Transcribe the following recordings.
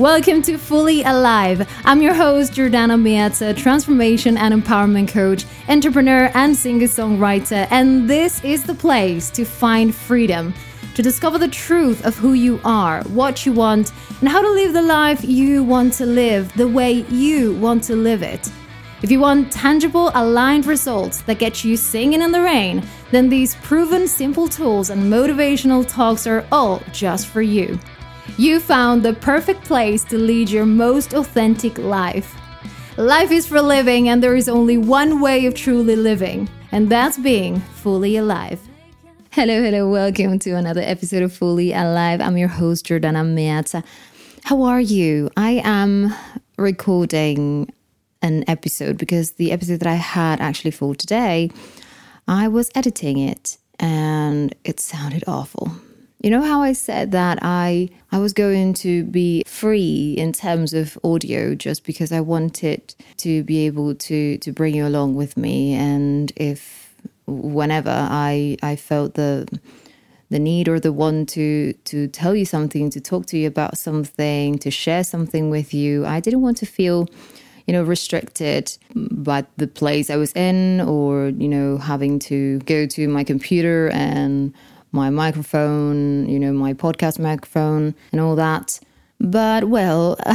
Welcome to Fully Alive. I'm your host, Jordana Miazza, transformation and empowerment coach, entrepreneur, and singer songwriter. And this is the place to find freedom, to discover the truth of who you are, what you want, and how to live the life you want to live the way you want to live it. If you want tangible, aligned results that get you singing in the rain, then these proven simple tools and motivational talks are all just for you. You found the perfect place to lead your most authentic life. Life is for living, and there is only one way of truly living, and that's being fully alive. Hello, hello, welcome to another episode of Fully Alive. I'm your host, Jordana Meazza. How are you? I am recording an episode because the episode that I had actually for today, I was editing it and it sounded awful. You know how I said that I I was going to be free in terms of audio just because I wanted to be able to to bring you along with me? And if whenever I I felt the the need or the want to to tell you something, to talk to you about something, to share something with you, I didn't want to feel you know, restricted by the place I was in or, you know, having to go to my computer and my microphone, you know, my podcast microphone and all that. But well,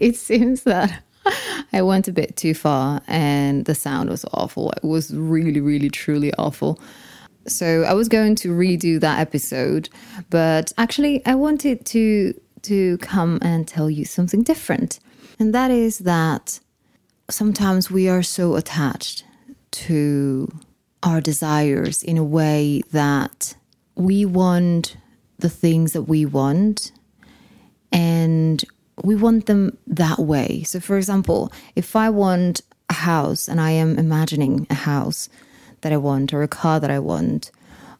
it seems that I went a bit too far and the sound was awful. It was really, really, truly awful. So I was going to redo that episode, but actually I wanted to to come and tell you something different. And that is that sometimes we are so attached to our desires in a way that we want the things that we want and we want them that way. So, for example, if I want a house and I am imagining a house that I want, or a car that I want,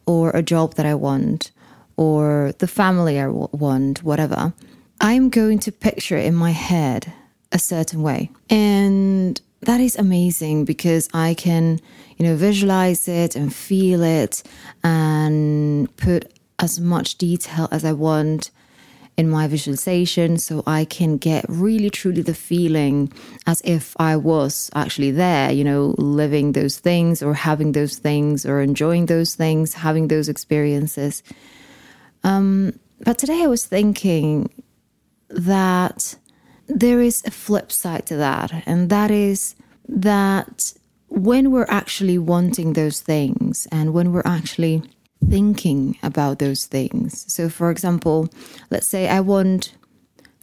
or a job that I want, or the family I want, whatever, I'm going to picture it in my head a certain way. And that is amazing because I can, you know, visualize it and feel it and put as much detail as I want in my visualization so I can get really truly the feeling as if I was actually there, you know, living those things or having those things or enjoying those things, having those experiences. Um, but today I was thinking that there is a flip side to that, and that is that when we're actually wanting those things and when we're actually thinking about those things. So, for example, let's say I want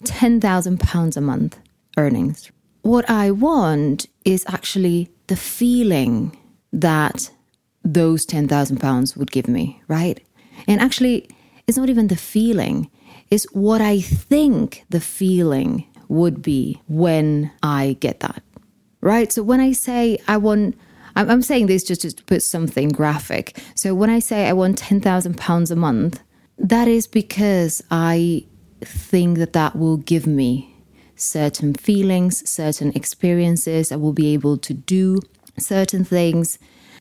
£10,000 a month earnings. What I want is actually the feeling that those £10,000 would give me, right? And actually, it's not even the feeling, it's what I think the feeling would be when I get that. Right? So when I say I want I'm saying this just to put something graphic. So when I say I want £10,000 a month, that is because I think that that will give me certain feelings, certain experiences. I will be able to do certain things.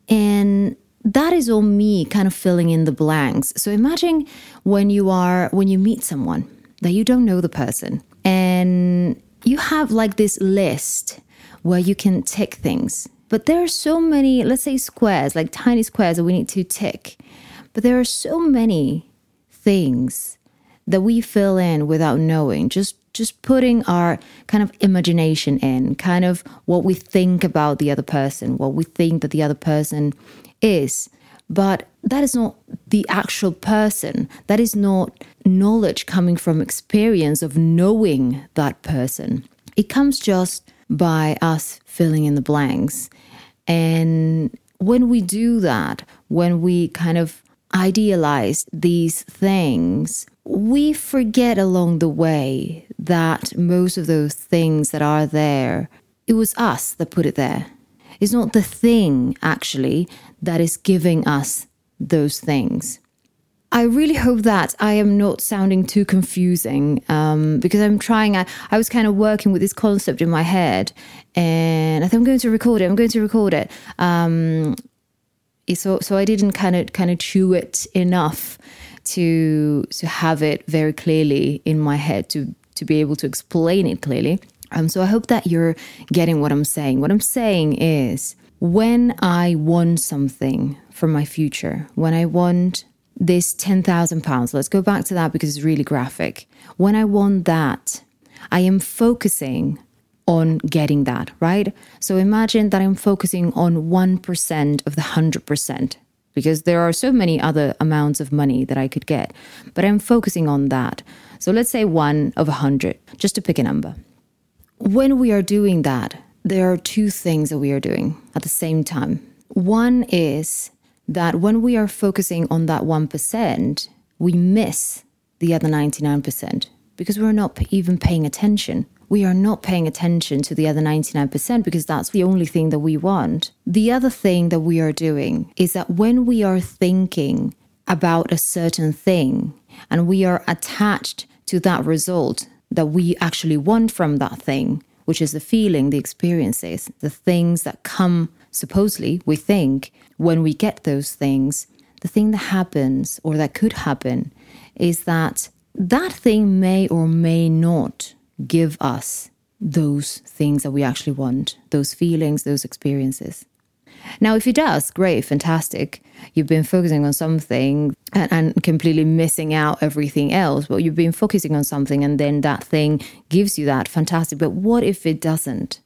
And that is all me kind of filling in the blanks. So imagine when you are, when you meet someone that you don't know the person and you have like this list where you can tick things. But there are so many, let's say squares, like tiny squares that we need to tick. But there are so many things that we fill in without knowing, just just putting our kind of imagination in, kind of what we think about the other person, what we think that the other person is. But that is not the actual person. That is not knowledge coming from experience of knowing that person. It comes just by us filling in the blanks. And when we do that, when we kind of idealize these things, we forget along the way that most of those things that are there, it was us that put it there. It's not the thing actually that is giving us those things. I really hope that I am not sounding too confusing um, because I'm trying. I, I was kind of working with this concept in my head, and I think I'm going to record it. I'm going to record it. Um, so so I didn't kind of kind of chew it enough to to have it very clearly in my head to to be able to explain it clearly. Um, so I hope that you're getting what I'm saying. What I'm saying is when I want something for my future, when I want this 10,000 pounds, let's go back to that because it's really graphic. When I want that, I am focusing on getting that, right? So imagine that I'm focusing on 1% of the 100% because there are so many other amounts of money that I could get, but I'm focusing on that. So let's say one of a 100, just to pick a number. When we are doing that, there are two things that we are doing at the same time. One is that when we are focusing on that 1%, we miss the other 99% because we're not even paying attention. We are not paying attention to the other 99% because that's the only thing that we want. The other thing that we are doing is that when we are thinking about a certain thing and we are attached to that result that we actually want from that thing, which is the feeling, the experiences, the things that come, supposedly, we think, when we get those things, the thing that happens or that could happen is that that thing may or may not give us those things that we actually want, those feelings, those experiences. Now, if it does, great, fantastic. You've been focusing on something and, and, completely missing out everything else. But you've been focusing on something and then that thing gives you that, fantastic. But what if it doesn't?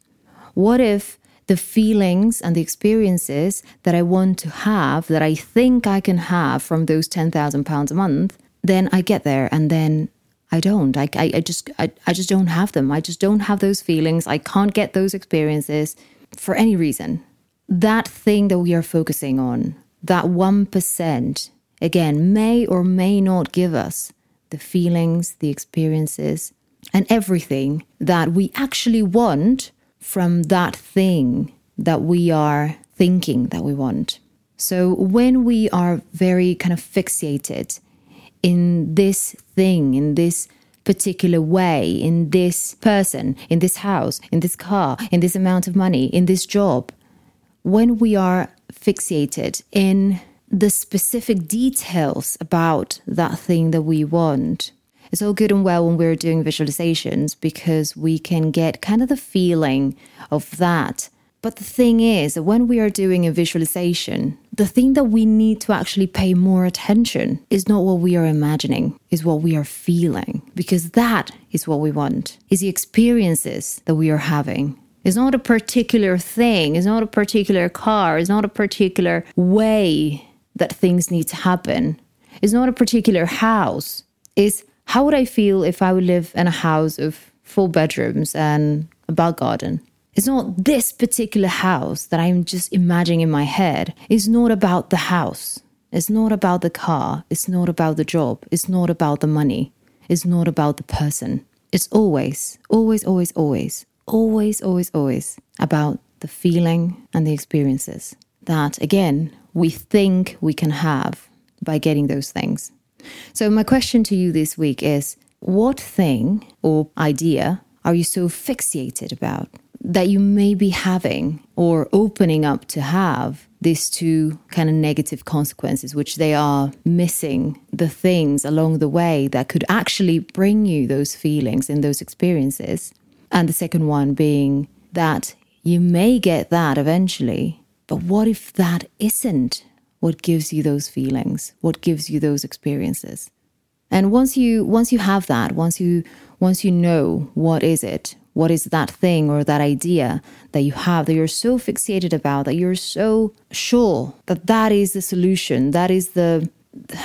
What if the feelings and the experiences that I want to have, that I think I can have from those £10,000 a month, then I get there and then I don't. I, I, I just I, I just don't have them. I just don't have those feelings. I can't get those experiences for any reason. That thing that we are focusing on, that 1%, again, may or may not give us the feelings, the experiences, and everything that we actually want from that thing that we are thinking that we want. So when we are very kind of fixated in this thing, in this particular way, in this person, in this house, in this car, in this amount of money, in this job, when we are fixated in the specific details about that thing that we want, it's all good and well when we're doing visualizations because we can get kind of the feeling of that but the thing is, when we are doing a visualization, the thing that we need to actually pay more attention is not what we are imagining, is what we are feeling, because that is what we want, is the experiences that we are having. It's not a particular thing, it's not a particular car, it's not a particular way that things need to happen. It's not a particular house. It's how would I feel if I would live in a house of four bedrooms and a back garden? It's not this particular house that I'm just imagining in my head. It's not about the house. It's not about the car. It's not about the job. It's not about the money. It's not about the person. It's always, always, always, always, always, always, always about the feeling and the experiences that, again, we think we can have by getting those things. So, my question to you this week is what thing or idea are you so fixated about? that you may be having or opening up to have these two kind of negative consequences, which they are missing the things along the way that could actually bring you those feelings and those experiences. And the second one being that you may get that eventually, but what if that isn't what gives you those feelings, what gives you those experiences? And once you once you have that, once you once you know what is it, what is that thing or that idea that you have that you're so fixated about, that you're so sure that that is the solution, that is the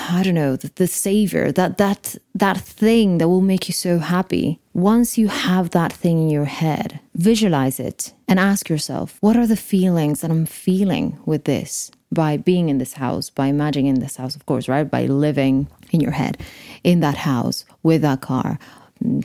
I don't know, the, the savior, that that that thing that will make you so happy. Once you have that thing in your head, visualize it and ask yourself, what are the feelings that I'm feeling with this? By being in this house, by imagining in this house, of course, right? By living in your head in that house with that car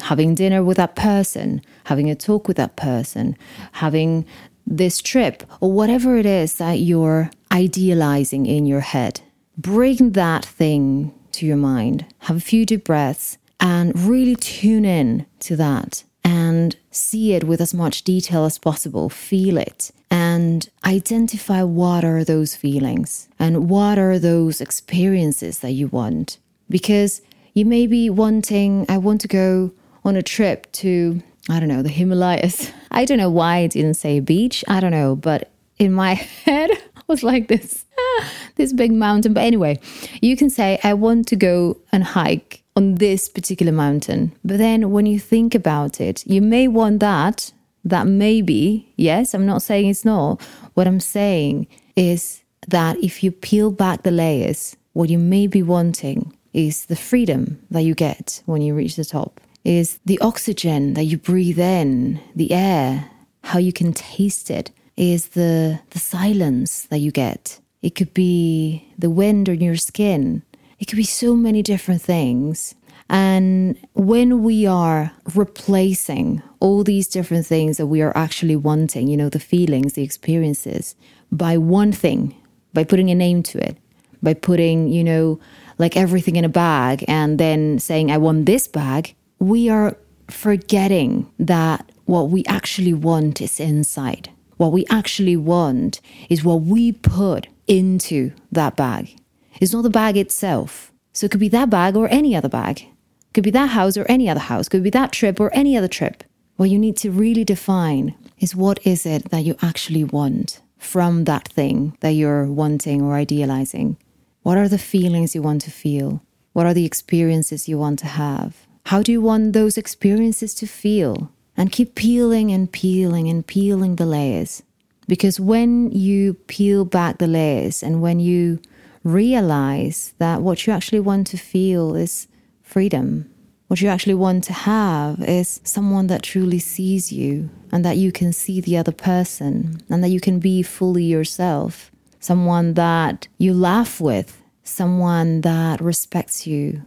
having dinner with that person, having a talk with that person, having this trip, or whatever it is that you're idealizing in your head. Bring that thing to your mind. Have a few deep breaths and really tune in to that and see it with as much detail as possible. Feel it and identify what are those feelings and what are those experiences that you want. Because you may be wanting, I want to go on a trip to, I don't know, the Himalayas. I don't know why I didn't say beach. I don't know, but in my head was like this this big mountain. But anyway, you can say, I want to go and hike on this particular mountain. But then when you think about it, you may want that. That maybe, yes, I'm not saying it's not. What I'm saying is that if you peel back the layers, what you may be wanting is the freedom that you get when you reach the top, is the oxygen that you breathe in, the air, how you can taste it, is the, the silence that you get. It could be the wind on your skin. It could be so many different things. And when we are replacing all these different things that we are actually wanting, you know, the feelings, the experiences, by one thing, by putting a name to it, by putting, you know, like everything in a bag and then saying, I want this bag, we are forgetting that what we actually want is inside. What we actually want is what we put into that bag. It's not the bag itself. So it could be that bag or any other bag. It could be that house or any other house. It could be that trip or any other trip. What you need to really define is what is it that you actually want from that thing that you're wanting or idealizing. What are the feelings you want to feel? What are the experiences you want to have? How do you want those experiences to feel? And keep peeling and peeling and peeling the layers. Because when you peel back the layers and when you realize that what you actually want to feel is freedom, what you actually want to have is someone that truly sees you and that you can see the other person and that you can be fully yourself, someone that you laugh with, someone that respects you,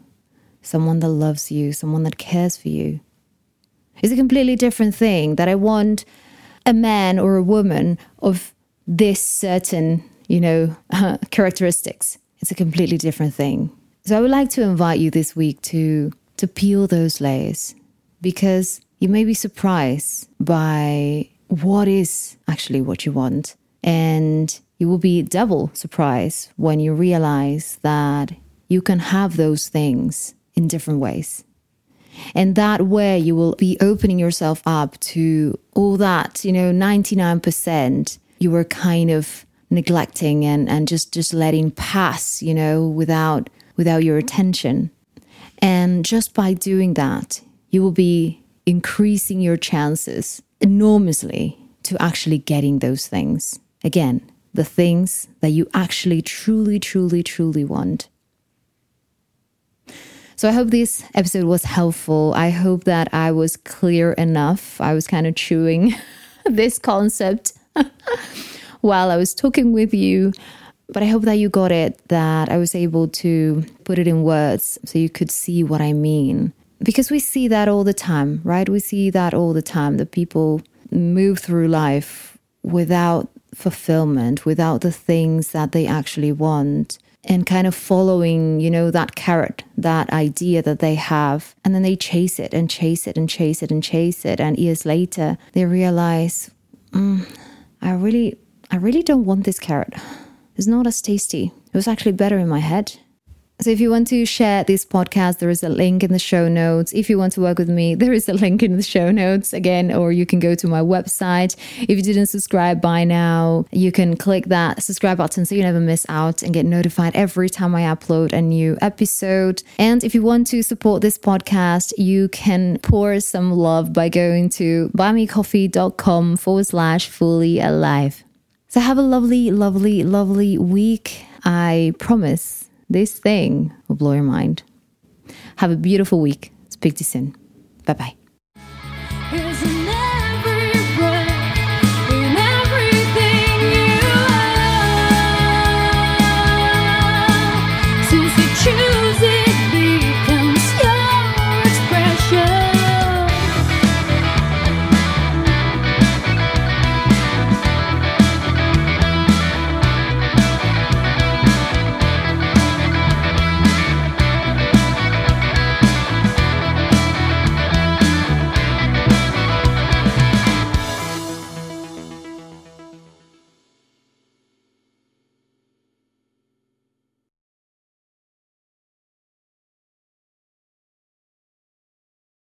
someone that loves you, someone that cares for you is a completely different thing that I want a man or a woman of this certain, you know, characteristics. It's a completely different thing. So I would like to invite you this week to to peel those layers because you may be surprised by what is actually what you want and you will be double surprised when you realize that you can have those things in different ways. And that way you will be opening yourself up to all that, you know, 99% you were kind of neglecting and, and just, just letting pass, you know, without without your attention. And just by doing that, you will be increasing your chances enormously to actually getting those things. Again, the things that you actually truly, truly, truly want. So I hope this episode was helpful. I hope that I was clear enough. I was kind of chewing this concept while I was talking with you. But I hope that you got it, that I was able to put it in words so you could see what I mean. Because we see that all the time, right? We see that all the time that people move through life without fulfillment, without the things that they actually want and kind of following, you know, that carrot, that idea that they have. And then they chase it and chase it and chase it and chase it. And years later, they realize, mm, I really, I really don't want this carrot. It's not as tasty. It was actually better in my head. So, if you want to share this podcast, there is a link in the show notes. If you want to work with me, there is a link in the show notes again, or you can go to my website. If you didn't subscribe by now, you can click that subscribe button so you never miss out and get notified every time I upload a new episode. And if you want to support this podcast, you can pour some love by going to buymecoffee.com forward slash fully alive. So, have a lovely, lovely, lovely week. I promise this thing will blow your mind. Have a beautiful week. Speak to you soon. Bye bye.